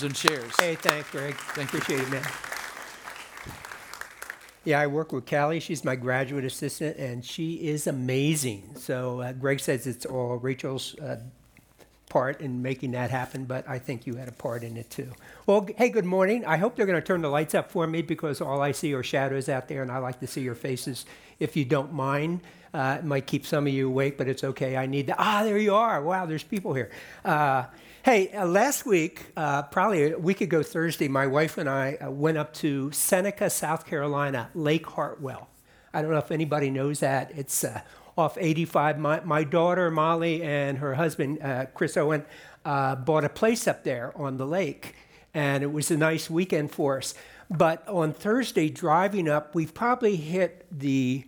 and shares. Hey, thanks, Greg. Thank you. Appreciate it, man. Yeah, I work with Callie. She's my graduate assistant, and she is amazing. So uh, Greg says it's all Rachel's uh, part in making that happen, but I think you had a part in it too. Well, hey, good morning. I hope they're going to turn the lights up for me because all I see are shadows out there, and I like to see your faces. If you don't mind, uh, it might keep some of you awake, but it's okay. I need that. Ah, there you are. Wow, there's people here. Uh, Hey, uh, last week, uh, probably a week ago Thursday, my wife and I uh, went up to Seneca, South Carolina, Lake Hartwell. I don't know if anybody knows that. It's uh, off 85. My, my daughter, Molly, and her husband, uh, Chris Owen, uh, bought a place up there on the lake, and it was a nice weekend for us. But on Thursday, driving up, we probably hit the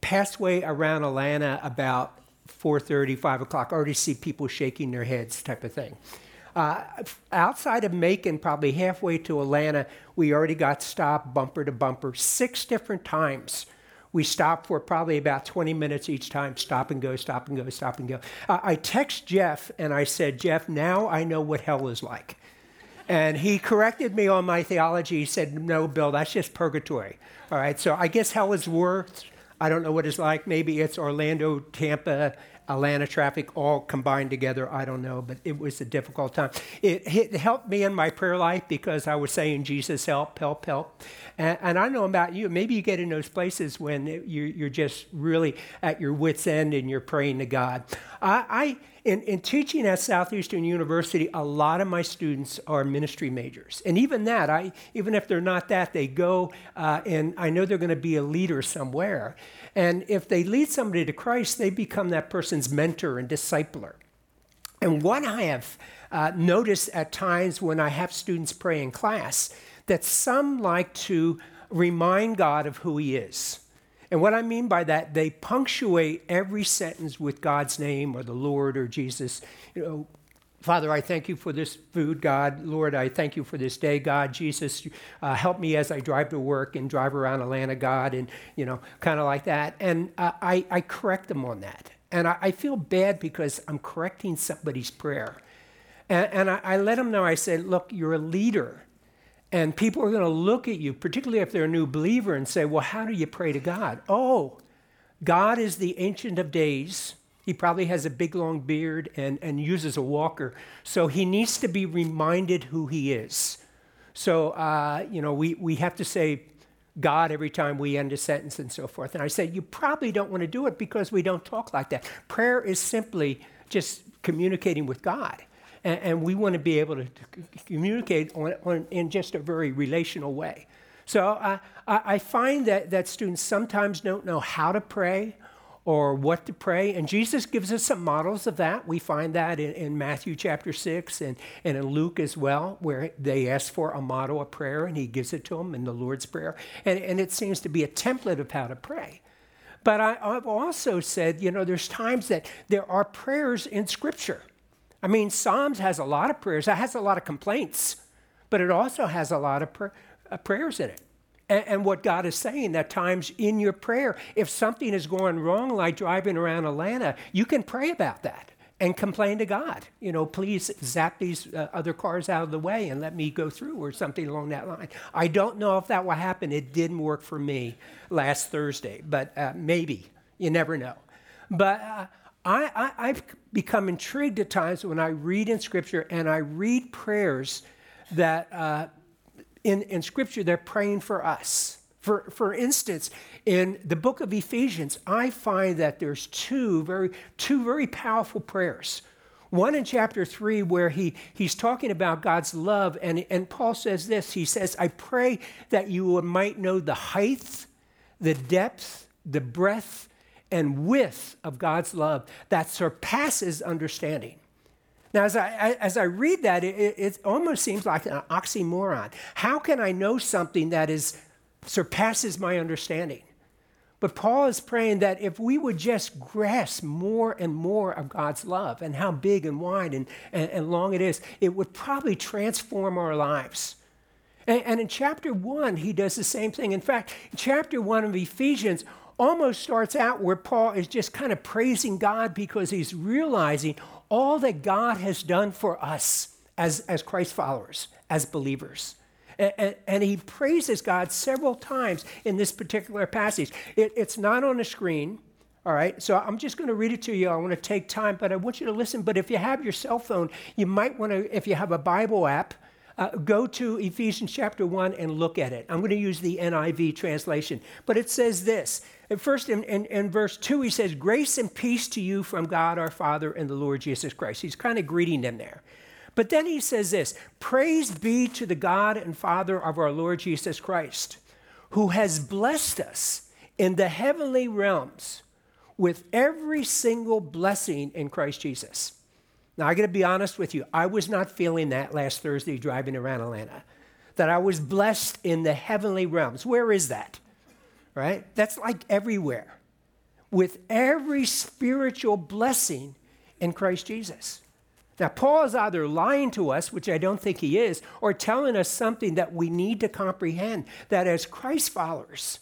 passway around Atlanta about 4.30, 5 o'clock. I already see people shaking their heads type of thing. Uh, outside of Macon, probably halfway to Atlanta, we already got stopped bumper to bumper six different times. We stopped for probably about 20 minutes each time, stop and go, stop and go, stop and go. Uh, I text Jeff and I said, Jeff, now I know what hell is like. And he corrected me on my theology. He said, No, Bill, that's just purgatory. All right, so I guess hell is worse. I don't know what it's like. Maybe it's Orlando, Tampa, Atlanta traffic all combined together. I don't know, but it was a difficult time. It, it helped me in my prayer life because I was saying, Jesus, help, help, help. And, and I know about you. Maybe you get in those places when you, you're just really at your wits' end and you're praying to God. I, I in, in teaching at Southeastern University, a lot of my students are ministry majors. And even that, I, even if they're not that, they go uh, and I know they're going to be a leader somewhere. And if they lead somebody to Christ, they become that person's mentor and discipler. And what I have uh, noticed at times when I have students pray in class, that some like to remind God of who He is. And what I mean by that, they punctuate every sentence with God's name or the Lord or Jesus. You know, Father, I thank you for this food, God. Lord, I thank you for this day, God. Jesus, uh, help me as I drive to work and drive around Atlanta, God, and, you know, kind of like that. And uh, I, I correct them on that. And I, I, feel bad because I'm correcting somebody's prayer. And, and I, I let them know, I said, look, you're a leader. And people are going to look at you, particularly if they're a new believer, and say, Well, how do you pray to God? Oh, God is the Ancient of Days. He probably has a big long beard and, and uses a walker. So he needs to be reminded who he is. So, uh, you know, we, we have to say God every time we end a sentence and so forth. And I said, You probably don't want to do it because we don't talk like that. Prayer is simply just communicating with God and, and we want to be able to, to communicate on, on, in just a very relational way. So I, I find that, that students sometimes don't know how to pray or what to pray. And Jesus gives us some models of that. We find that in, in, Matthew chapter 6 and, and in Luke as well, where they ask for a model of prayer and he gives it to them in the Lord's Prayer. And, and it seems to be a template of how to pray. But I, I've also said, you know, there's times that there are prayers in Scripture I mean, Psalms has a lot of prayers, it has a lot of complaints, but it also has a lot of uh, prayers in it. And, and, what God is saying that times in your prayer, if something is going wrong, like driving around Atlanta, you can pray about that and complain to God. You know, please zap these uh, other cars out of the way and let me go through or something along that line. I don't know if that will happen. It didn't work for me last Thursday, but uh, maybe. You never know. But uh, I, I, have become intrigued at times when I read in Scripture and I read prayers that uh, in, in Scripture they're praying for us. For, for instance, in the book of Ephesians, I find that there's two very, two very powerful prayers. One in chapter 3, where he, he's talking about God's love, and, and Paul says this He says, I pray that you might know the height, the depth, the breadth, and width of God's love that surpasses understanding. Now, as I, as I read that, it, it almost seems like an oxymoron. How can I know something that is, surpasses my understanding? But Paul is praying that if we would just grasp more and more of God's love and how big and wide and, and, and long it is, it would probably transform our lives. And, and in chapter one, he does the same thing. In fact, chapter one of Ephesians, almost starts out where Paul is just kind of praising God because he's realizing all that God has done for us as, as Christ followers, as believers. And, and, he praises God several times in this particular passage. It, it's not on the screen, all right? So I'm just going to read it to you. I want to take time, but I want you to listen. But if you have your cell phone, you might want to, if you have a Bible app, uh, go to Ephesians chapter 1 and look at it. I'm going to use the NIV translation. But it says this. First, in, in, in, verse 2, he says, Grace and peace to you from God our Father and the Lord Jesus Christ. He's kind of greeting them there. But then he says this Praise be to the God and Father of our Lord Jesus Christ, who has blessed us in the heavenly realms with every single blessing in Christ Jesus. Now, I got to be honest with you. I was not feeling that last Thursday driving around Atlanta, that I was blessed in the heavenly realms. Where is that? Right? That's like everywhere, with every spiritual blessing in Christ Jesus. Now, Paul is either lying to us, which I don't think he is, or telling us something that we need to comprehend that as Christ followers,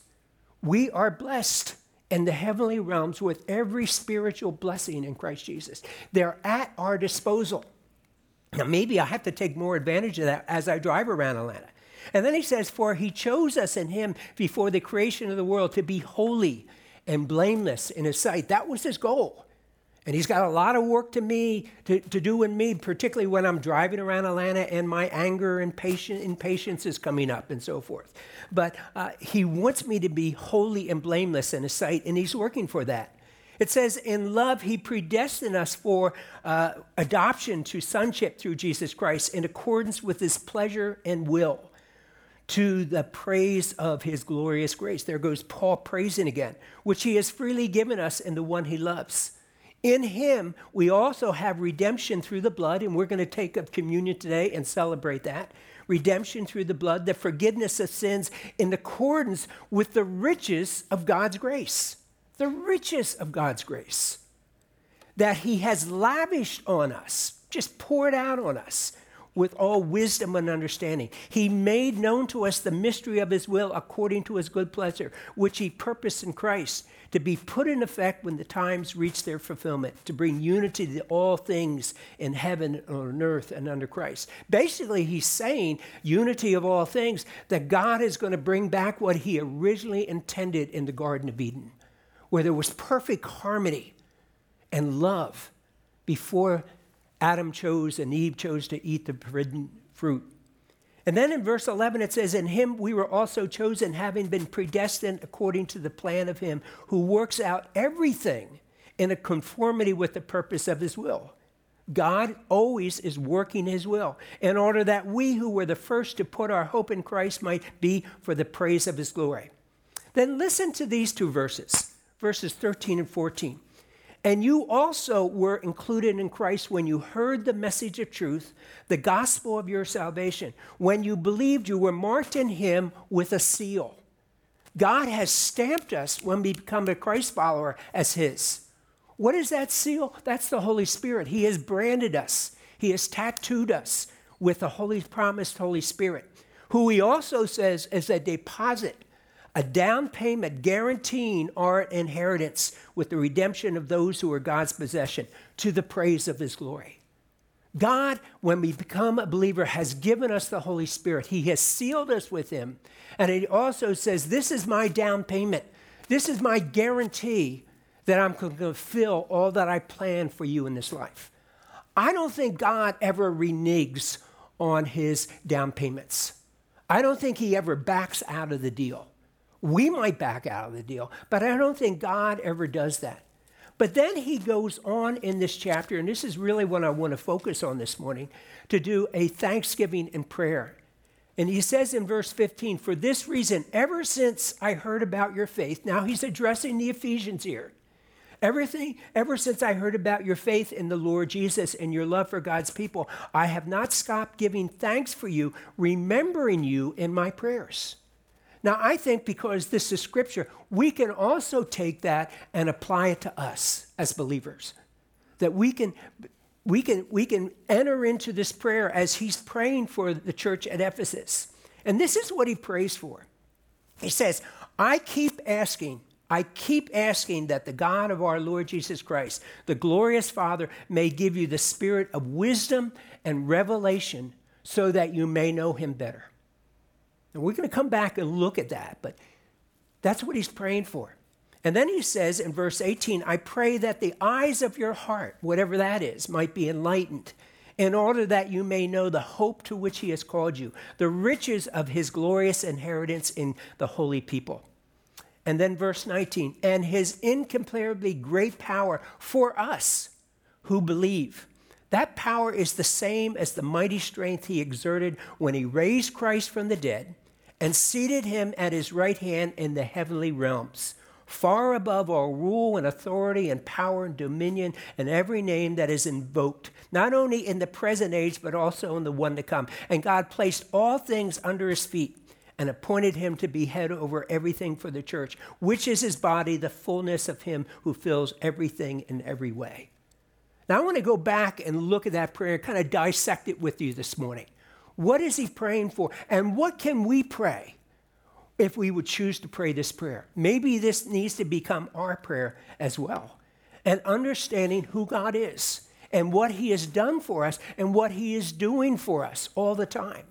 we are blessed in the heavenly realms with every spiritual blessing in Christ Jesus. They're at our disposal. Now, maybe I have to take more advantage of that as I drive around Atlanta. And then he says, For he chose us in him before the creation of the world to be holy and blameless in his sight. That was his goal. And he's got a lot of work to me to, to do in me, particularly when I'm driving around Atlanta and my anger and patience, impatience is coming up and so forth. But uh, he wants me to be holy and blameless in his sight, and he's working for that. It says, in love, he predestined us for uh, adoption to sonship through Jesus Christ in accordance with his pleasure and will to the praise of his glorious grace. There goes Paul praising again, which he has freely given us in the one he loves. In him, we also have redemption through the blood, and we're going to take up communion today and celebrate that. Redemption through the blood, the forgiveness of sins in accordance with the riches of God's grace. The riches of God's grace that he has lavished on us, just poured out on us with all wisdom and understanding. He made known to us the mystery of his will according to his good pleasure, which he purposed in Christ to be put in effect when the times reach their fulfillment, to bring unity to all things in heaven and on earth and under Christ. Basically, he's saying unity of all things, that God is going to bring back what he originally intended in the Garden of Eden, where there was perfect harmony and love before Adam chose and Eve chose to eat the forbidden fruit. And then in verse 11 it says, In him we were also chosen, having been predestined according to the plan of him who works out everything in a conformity with the purpose of his will. God always is working his will in order that we who were the first to put our hope in Christ might be for the praise of his glory. Then listen to these two verses, verses 13 and 14. And you also were included in Christ when you heard the message of truth, the gospel of your salvation. When you believed, you were marked in Him with a seal. God has stamped us when we become a Christ follower as His. What is that seal? That's the Holy Spirit. He has branded us, He has tattooed us with the Holy promised Holy Spirit, who He also says is a deposit a down payment guaranteeing our inheritance with the redemption of those who are God's possession to the praise of his glory. God, when we become a believer, has given us the Holy Spirit. He has sealed us with him. And he also says, This is my down payment. This is my guarantee that I'm going to fulfill all that I plan for you in this life. I don't think God ever reneges on his down payments. I don't think he ever backs out of the deal. We might back out of the deal, but I don't think God ever does that. But then he goes on in this chapter, and this is really what I want to focus on this morning, to do a thanksgiving and prayer. And he says in verse 15, For this reason, ever since I heard about your faith, now he's addressing the Ephesians here. Everything, ever since I heard about your faith in the Lord Jesus and your love for God's people, I have not stopped giving thanks for you, remembering you in my prayers. Now, I think because this is scripture, we can also take that and apply it to us as believers. That we can, we can, we can enter into this prayer as he's praying for the church at Ephesus. And this is what he prays for. He says, I keep asking, I keep asking that the God of our Lord Jesus Christ, the glorious Father, may give you the spirit of wisdom and revelation so that you may know him better. And we're going to come back and look at that, but that's what he's praying for. And then he says in verse 18, I pray that the eyes of your heart, whatever that is, might be enlightened, in order that you may know the hope to which he has called you, the riches of his glorious inheritance in the holy people. And then verse 19, and his incomparably great power for us who believe. That power is the same as the mighty strength he exerted when he raised Christ from the dead and seated him at his right hand in the heavenly realms far above all rule and authority and power and dominion and every name that is invoked, not only in the present age, but also in the one to come. And God placed all things under his feet and appointed him to be head over everything for the church, which is his body, the fullness of him who fills everything in every way. Now, I want to go back and look at that prayer kind of dissect it with you this morning. What is he praying for? And what can we pray if we would choose to pray this prayer. Maybe this needs to become our prayer as well. And understanding who God is and what He has done for us and what He is doing for us all the time.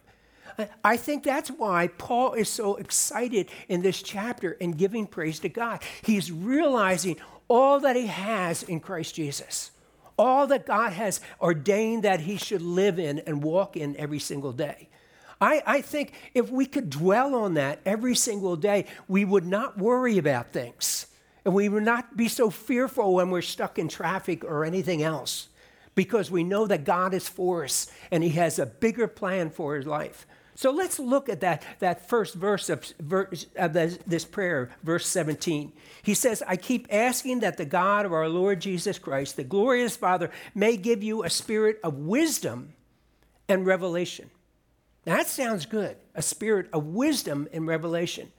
I think that's why Paul is so excited in this chapter and giving praise to God. He's realizing all that he has in Christ Jesus, all that God has ordained that he should live in and walk in every single day. I, I think if we could dwell on that every single day, we would not worry about things. And we would not be so fearful when we're stuck in traffic or anything else because we know that God is for us and He has a bigger plan for His life. So let's look at that, that first verse of, verse of this, prayer, verse 17. He says, I keep asking that the God of our Lord Jesus Christ, the glorious Father, may give you a spirit of wisdom and revelation now, that sounds good a spirit of wisdom and revelation.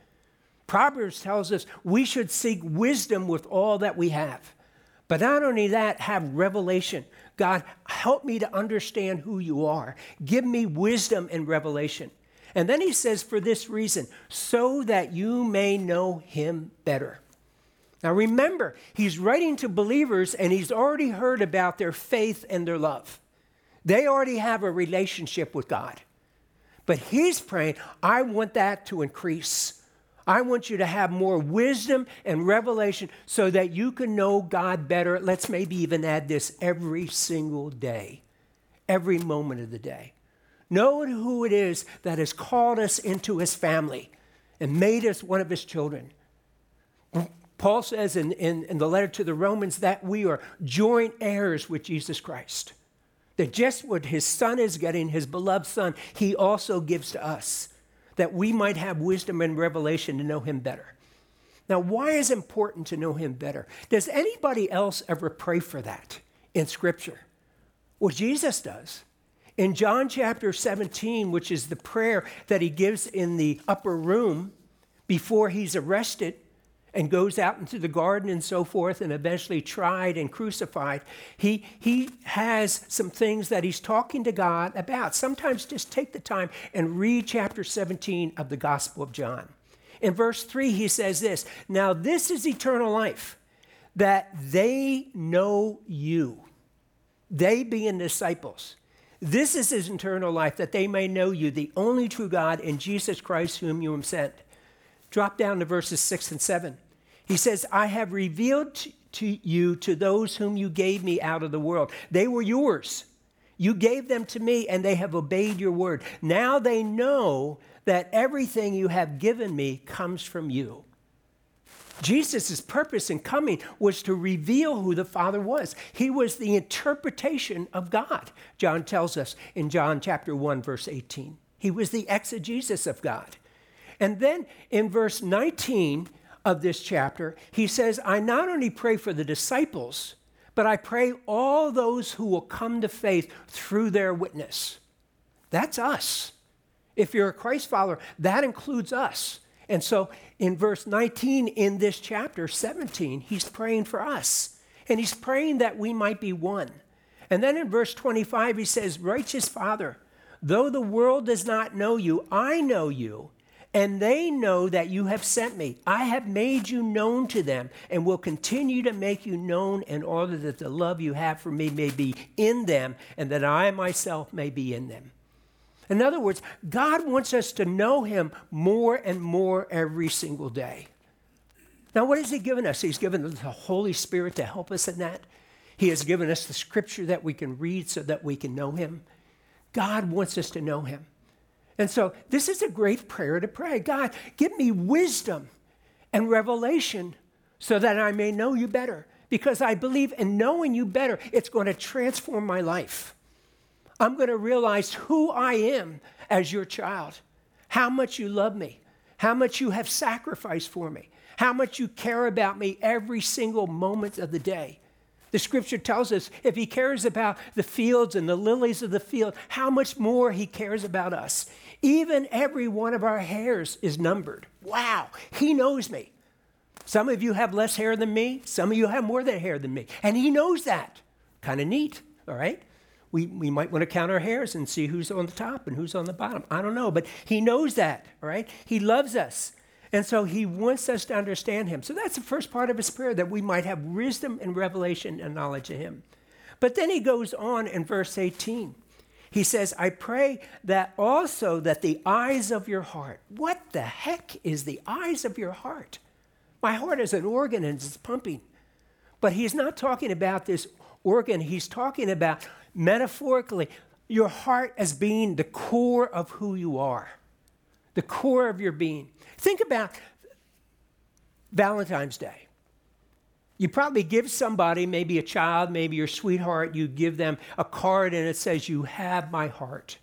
Proverbs tells us we should seek wisdom with all that we have. But not only that, have revelation. God, help me to understand who you are. Give me wisdom and revelation. And then he says, for this reason, so that you may know him better. Now remember, he's writing to believers and he's already heard about their faith and their love. They already have a relationship with God. But he's praying, I want that to increase. I want you to have more wisdom and revelation so that you can know God better. Let's maybe even add this every single day, every moment of the day. Knowing who it is that has called us into his family and made us one of his children. Paul says in, in, in the letter to the Romans that we are joint heirs with Jesus Christ. That just what his son is getting, his beloved son, he also gives to us, that we might have wisdom and revelation to know him better. Now, why is it important to know him better? Does anybody else ever pray for that in Scripture? Well, Jesus does. In John chapter 17, which is the prayer that he gives in the upper room before he's arrested, and goes out into the garden and so forth and eventually tried and crucified, he, he has some things that he's talking to God about. Sometimes just take the time and read chapter 17 of the Gospel of John. In verse 3, he says this Now this is eternal life, that they know you, they being disciples. This is his eternal life, that they may know you, the only true God, and Jesus Christ, whom you have sent. Drop down to verses 6 and 7. He says, I have revealed to you to those whom you gave me out of the world. They were yours. You gave them to me, and they have obeyed your word. Now they know that everything you have given me comes from you. Jesus' purpose in coming was to reveal who the Father was. He was the interpretation of God, John tells us in John chapter 1, verse 18. He was the exegesis of God. And then in verse 19 of this chapter, he says, I not only pray for the disciples, but I pray all those who will come to faith through their witness. That's us. If you're a Christ follower, that includes us. And so in verse 19 in this chapter 17, he's praying for us. And he's praying that we might be one. And then in verse 25, he says, Righteous Father, though the world does not know you, I know you and they know that you have sent me. I have made you known to them and will continue to make you known in order that the love you have for me may be in them and that I myself may be in them. In other words, God wants us to know Him more and more every single day. Now, what has He given us? He's given us the Holy Spirit to help us in that. He has given us the scripture that we can read so that we can know Him. God wants us to know Him. And so this is a great prayer to pray. God, give me wisdom and revelation so that I may know you better. Because I believe in knowing you better, it's going to transform my life. I'm going to realize who I am as your child, how much you love me, how much you have sacrificed for me, how much you care about me every single moment of the day. The scripture tells us if he cares about the fields and the lilies of the field, how much more he cares about us. Even every one of our hairs is numbered. Wow, he knows me. Some of you have less hair than me, some of you have more than hair than me, and he knows that. Kind of neat, all right? We, we might want to count our hairs and see who's on the top and who's on the bottom. I don't know, but he knows that, all right? He loves us. And so he wants us to understand him. So that's the first part of his prayer, that we might have wisdom and revelation and knowledge of him. But then he goes on in verse 18. He says, I pray that also that the eyes of your heart, what the heck is the eyes of your heart? My heart is an organ and it's pumping. But he's not talking about this organ, he's talking about metaphorically your heart as being the core of who you are, the core of your being. Think about Valentine's Day. You probably give somebody, maybe a child, maybe your sweetheart, you give them a card and it says, You have my heart.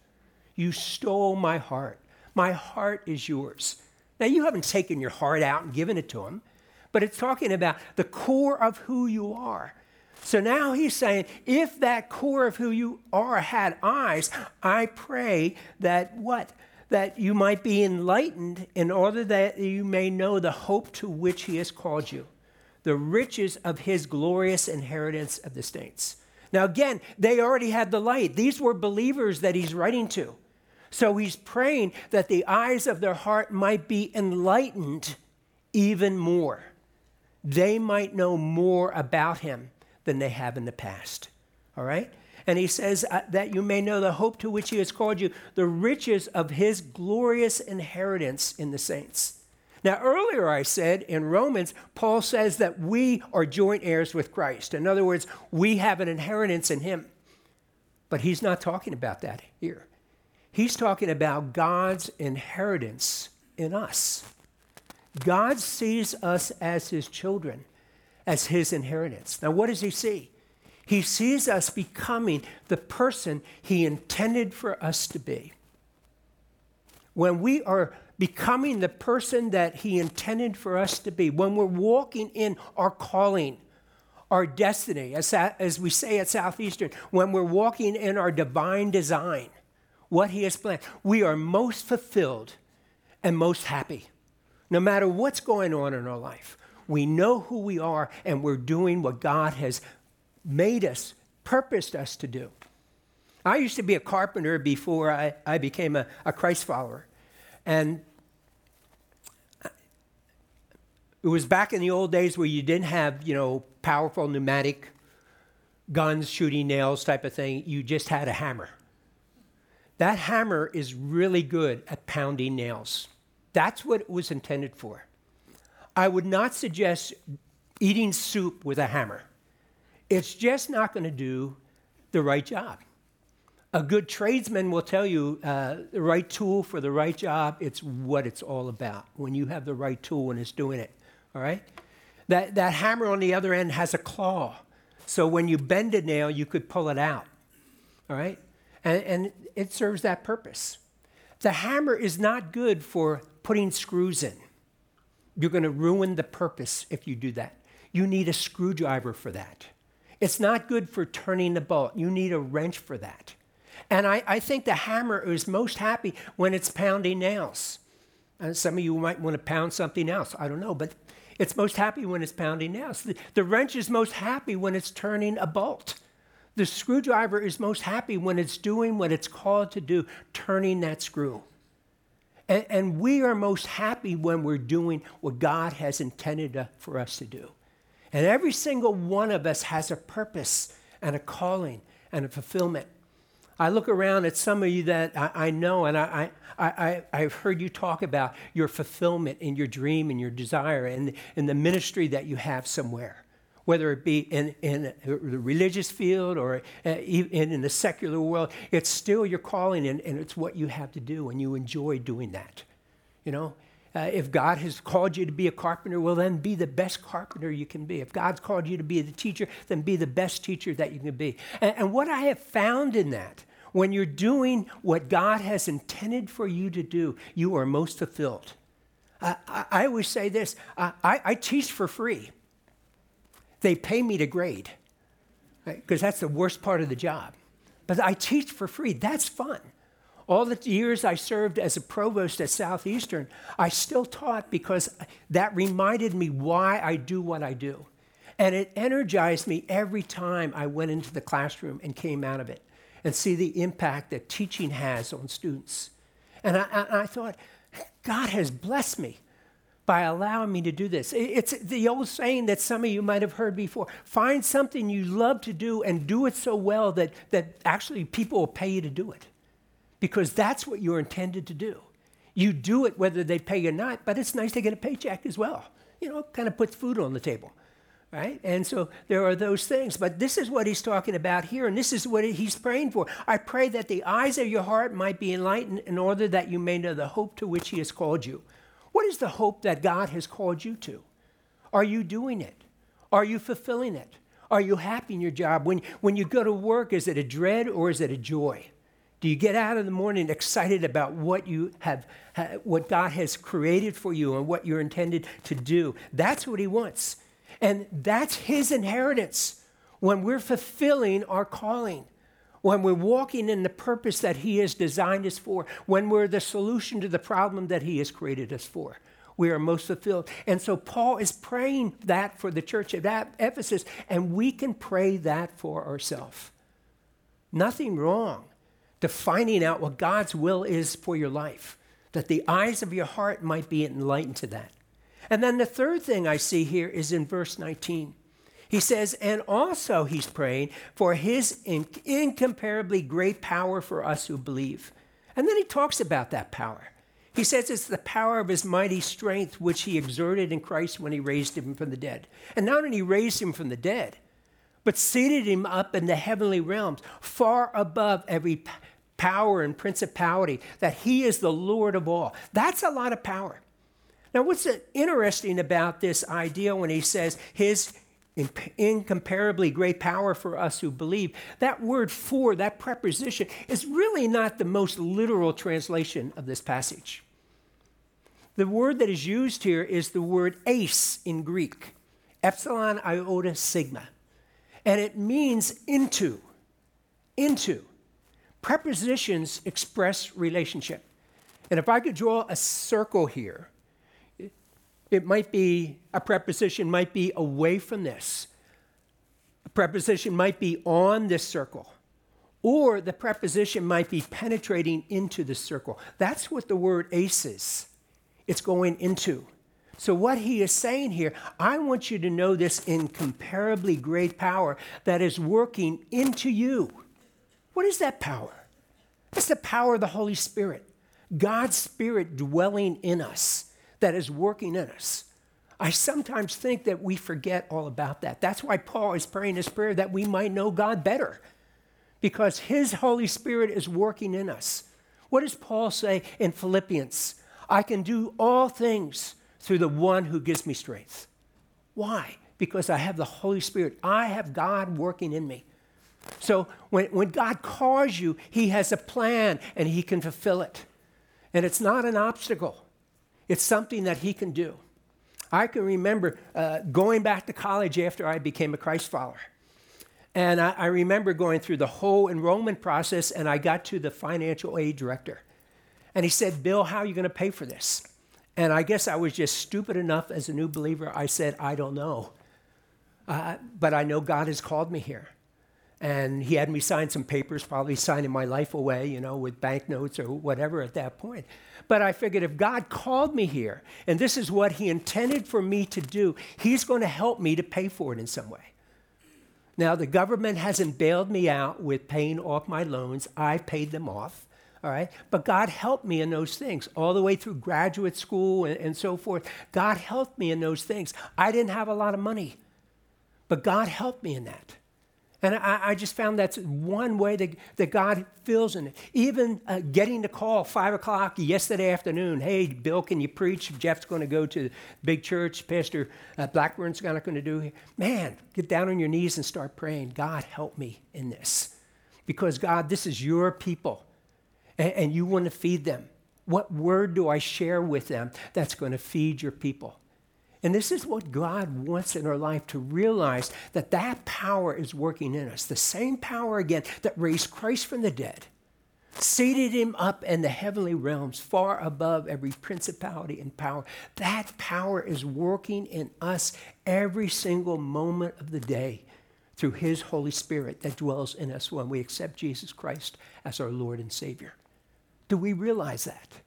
You stole my heart. My heart is yours. Now, you haven't taken your heart out and given it to them, but it's talking about the core of who you are. So now he's saying, if that core of who you are had eyes, I pray that what? That you might be enlightened in order that you may know the hope to which he has called you the riches of his glorious inheritance of the saints. Now, again, they already had the light. These were believers that he's writing to. So he's praying that the eyes of their heart might be enlightened even more. They might know more about him than they have in the past. All right? And he says uh, that you may know the hope to which he has called you, the riches of his glorious inheritance in the saints. Now, earlier I said in Romans, Paul says that we are joint heirs with Christ. In other words, we have an inheritance in him. But he's not talking about that here. He's talking about God's inheritance in us. God sees us as his children, as his inheritance. Now, what does he see? He sees us becoming the person he intended for us to be. When we are becoming the person that He intended for us to be, when we're walking in our calling, our destiny, as, as we say at Southeastern, when we're walking in our divine design, what He has planned, we are most fulfilled and most happy. No matter what's going on in our life, we know who we are and we're doing what God has made us, purposed us to do. I used to be a carpenter before I, I became a, a Christ follower. And it was back in the old days where you didn't have, you know, powerful pneumatic guns shooting nails type of thing. You just had a hammer. That hammer is really good at pounding nails. That's what it was intended for. I would not suggest eating soup with a hammer. It's just not going to do the right job. A good tradesman will tell you uh, the right tool for the right job, it's what it's all about. When you have the right tool and it's doing it, all right? That, that hammer on the other end has a claw. So when you bend a nail, you could pull it out, all right? And, and it serves that purpose. The hammer is not good for putting screws in. You're going to ruin the purpose if you do that. You need a screwdriver for that. It's not good for turning the bolt. You need a wrench for that. And I, I think the hammer is most happy when it's pounding nails. And some of you might want to pound something else. I don't know, but it's most happy when it's pounding nails. The, the wrench is most happy when it's turning a bolt. The screwdriver is most happy when it's doing what it's called to do, turning that screw. And, and we are most happy when we're doing what God has intended uh, for us to do. And every single one of us has a purpose and a calling and a fulfillment. I look around at some of you that I, I know, and I, I, I, have heard you talk about your fulfillment in your dream and your desire and, and the ministry that you have somewhere, whether it be in, in the religious field or uh, in, in the secular world. It's still your calling, and, and it's what you have to do, and you enjoy doing that. You know, uh, if God has called you to be a carpenter, well, then be the best carpenter you can be. If God's called you to be the teacher, then be the best teacher that you can be. And, and what I have found in that, when you're doing what God has intended for you to do, you are most fulfilled. I, I, I always say this I, I teach for free, they pay me to grade, because right? that's the worst part of the job. But I teach for free. That's fun. All the years I served as a provost at Southeastern, I still taught because that reminded me why I do what I do. And it energized me every time I went into the classroom and came out of it and see the impact that teaching has on students. And I, I, thought, God has blessed me by allowing me to do this. It's the old saying that some of you might have heard before find something you love to do and do it so well that, that actually people will pay you to do it because that's what you're intended to do. You do it whether they pay you or not, but it's nice to get a paycheck as well. You know, kind of puts food on the table, right? And so there are those things. But this is what he's talking about here, and this is what he's praying for. I pray that the eyes of your heart might be enlightened in order that you may know the hope to which he has called you. What is the hope that God has called you to? Are you doing it? Are you fulfilling it? Are you happy in your job? When, when you go to work, is it a dread or is it a joy? Do you get out in the morning excited about what you have, what God has created for you and what you're intended to do? That's what He wants. And that's His inheritance when we're fulfilling our calling, when we're walking in the purpose that He has designed us for, when we're the solution to the problem that He has created us for. We are most fulfilled. And so Paul is praying that for the church at Ephesus, and we can pray that for ourselves. Nothing wrong to finding out what God's will is for your life, that the eyes of your heart might be enlightened to that. And then the third thing I see here is in verse 19. He says, and also he's praying for his incomparably great power for us who believe. And then he talks about that power. He says it's the power of his mighty strength which he exerted in Christ when he raised him from the dead. And not only raised him from the dead, but seated him up in the heavenly realms, far above every power and principality, that he is the Lord of all. That's a lot of power. Now, what's interesting about this idea when he says his incomparably great power for us who believe? That word for, that preposition, is really not the most literal translation of this passage. The word that is used here is the word eis in Greek, epsilon iota sigma and it means into. Into. Prepositions express relationship. And if I could draw a circle here, it might be a preposition might be away from this. A preposition might be on this circle. Or the preposition might be penetrating into the circle. That's what the word is. It's going into. So, what he is saying here, I want you to know this incomparably great power that is working into you. What is that power? It's the power of the Holy Spirit, God's Spirit dwelling in us, that is working in us. I sometimes think that we forget all about that. That's why Paul is praying this prayer that we might know God better, because his Holy Spirit is working in us. What does Paul say in Philippians? I can do all things through the one who gives me strength. Why? Because I have the Holy Spirit. I have God working in me. So when, when God calls you, He has a plan and He can fulfill it. And it's not an obstacle, it's something that He can do. I can remember uh, going back to college after I became a Christ follower. And I, I remember going through the whole enrollment process, and I got to the financial aid director. And he said, Bill, how are you going to pay for this? And I guess I was just stupid enough as a new believer. I said, I don't know. Uh, but I know God has called me here. And he had me sign some papers, probably signing my life away, you know, with banknotes or whatever at that point. But I figured if God called me here and this is what he intended for me to do, he's going to help me to pay for it in some way. Now, the government hasn't bailed me out with paying off my loans. I paid them off, all right? But God helped me in those things all the way through graduate school and, and so forth. God helped me in those things. I didn't have a lot of money, but God helped me in that. And I, I, just found that's one way that, that God fills in it. Even uh, getting the call, 5 o'clock yesterday afternoon, hey, Bill, can you preach? Jeff's going to go to the big church. Pastor uh, Blackburn's not going to do it. Man, get down on your knees and start praying. God, help me in this. Because, God, this is your people, and, and you want to feed them. What word do I share with them that's going to feed your people? And this is what God wants in our life to realize that that power is working in us. The same power again that raised Christ from the dead, seated him up in the heavenly realms far above every principality and power. That power is working in us every single moment of the day through his Holy Spirit that dwells in us when we accept Jesus Christ as our Lord and Savior. Do we realize that?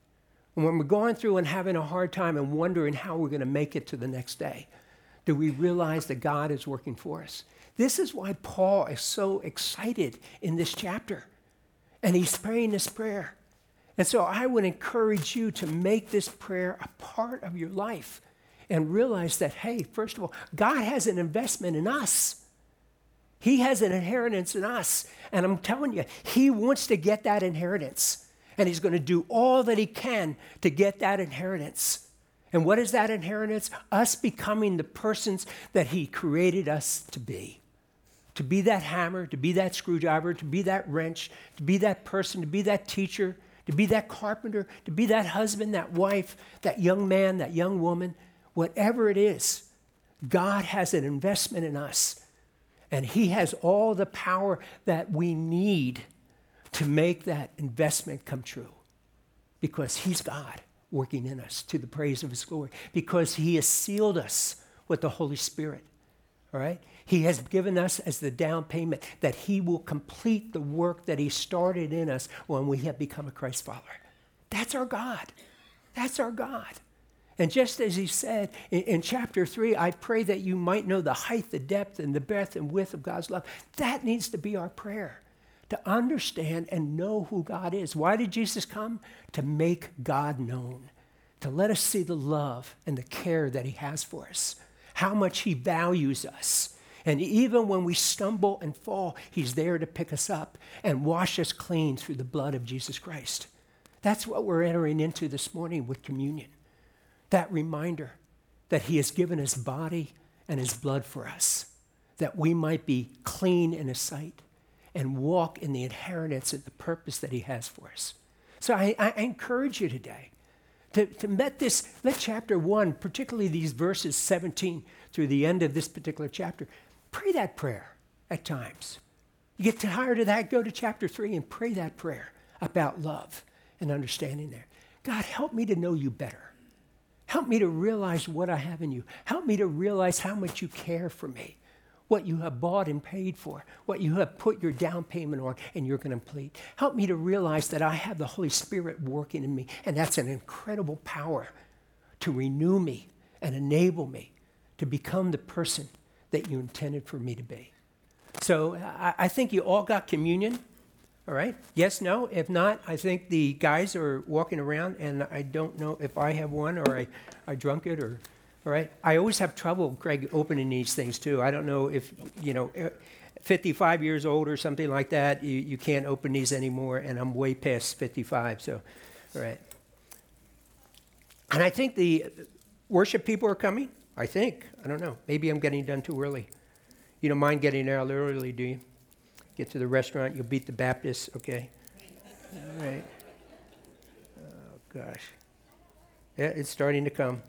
And when we're going through and having a hard time and wondering how we're going to make it to the next day, do we realize that God is working for us? This is why Paul is so excited in this chapter. And he's praying this prayer. And so I would encourage you to make this prayer a part of your life and realize that, hey, first of all, God has an investment in us. He has an inheritance in us. And I'm telling you, He wants to get that inheritance and he's going to do all that he can to get that inheritance. And what is that inheritance? Us becoming the persons that he created us to be. To be that hammer, to be that screwdriver, to be that wrench, to be that person, to be that teacher, to be that carpenter, to be that husband, that wife, that young man, that young woman, whatever it is, God has an investment in us. And He has all the power that we need to make that investment come true because He's God working in us to the praise of His glory, because He has sealed us with the Holy Spirit. All right? He has given us as the down payment that He will complete the work that He started in us when we have become a Christ follower. That's our God. That's our God. And just as he said in, in, chapter 3, I pray that you might know the height, the depth, and the breadth and width of God's love. That needs to be our prayer to understand and know who God is. Why did Jesus come? To make God known, to let us see the love and the care that He has for us, how much He values us. And even when we stumble and fall, He's there to pick us up and wash us clean through the blood of Jesus Christ. That's what we're entering into this morning with communion. That reminder that He has given His body and His blood for us, that we might be clean in His sight and walk in the inheritance and the purpose that He has for us. So I, I encourage you today to, to let this, let chapter one, particularly these verses 17 through the end of this particular chapter, pray that prayer at times. You get tired of that, go to chapter three and pray that prayer about love and understanding there. God, help me to know you better. Help me to realize what I have in you. Help me to realize how much you care for me what you have bought and paid for, what you have put your down payment on, and you're going to complete. Help me to realize that I have the Holy Spirit working in me, and that's an incredible power to renew me and enable me to become the person that you intended for me to be. So I, I think you all got communion. All right? Yes, no? If not, I think the guys are walking around, and I don't know if I have one or I, I drunk it or all right? I always have trouble, Greg, opening these things too. I don't know if, you know, eh, 55 years old or something like that, you, you can't open these anymore, and I'm way past 55, so, all right. And I think the worship people are coming. I think. I don't know. Maybe I'm getting done too early. You don't mind getting there early, do you? Get to the restaurant, you'll beat the Baptists, okay? All right. Oh, gosh. Yeah, it's starting to come.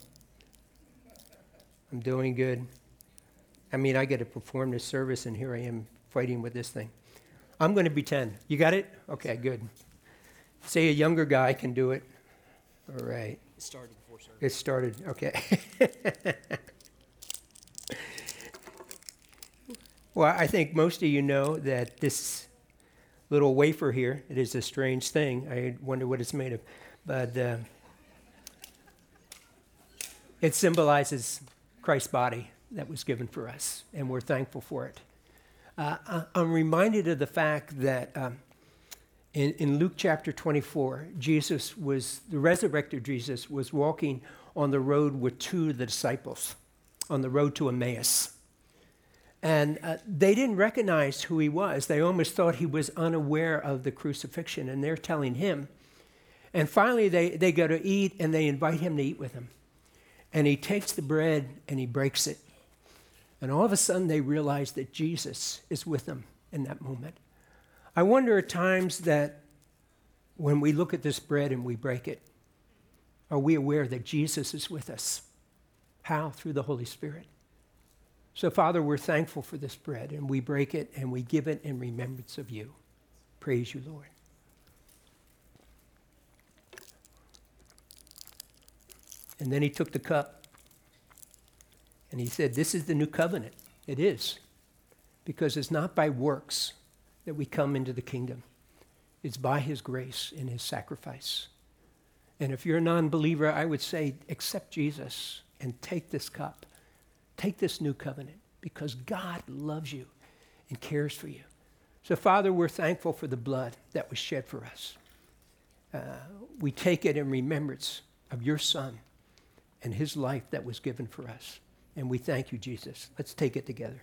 I'm doing good. I mean, I get to perform this service, and here I am fighting with this thing. I'm going to be 10. You got it? Okay, good. Say a younger guy can do it. All right. It started before service. It started, okay. Well, I think most of you know that this little wafer here, it is a strange thing. I wonder what it's made of. But uh, it symbolizes Christ's body that was given for us, and we're thankful for it. Uh, I'm reminded of the fact that um, in, in Luke chapter 24, Jesus was, the resurrected Jesus was walking on the road with two of the disciples on the road to Emmaus. And uh, they didn't recognize who he was. They almost thought he was unaware of the crucifixion, and they're telling him. And finally, they, they go to eat, and they invite him to eat with them. And he takes the bread and he breaks it. And all of a sudden, they realize that Jesus is with them in that moment. I wonder at times that when we look at this bread and we break it, are we aware that Jesus is with us? How? Through the Holy Spirit. So, Father, we're thankful for this bread, and we break it and we give it in remembrance of you. Praise you, Lord. And then he took the cup and he said, This is the new covenant. It is. Because it's not by works that we come into the kingdom, it's by his grace and his sacrifice. And if you're a non believer, I would say, accept Jesus and take this cup. Take this new covenant because God loves you and cares for you. So, Father, we're thankful for the blood that was shed for us. Uh, we take it in remembrance of your Son and his life that was given for us. And we thank you, Jesus. Let's take it together.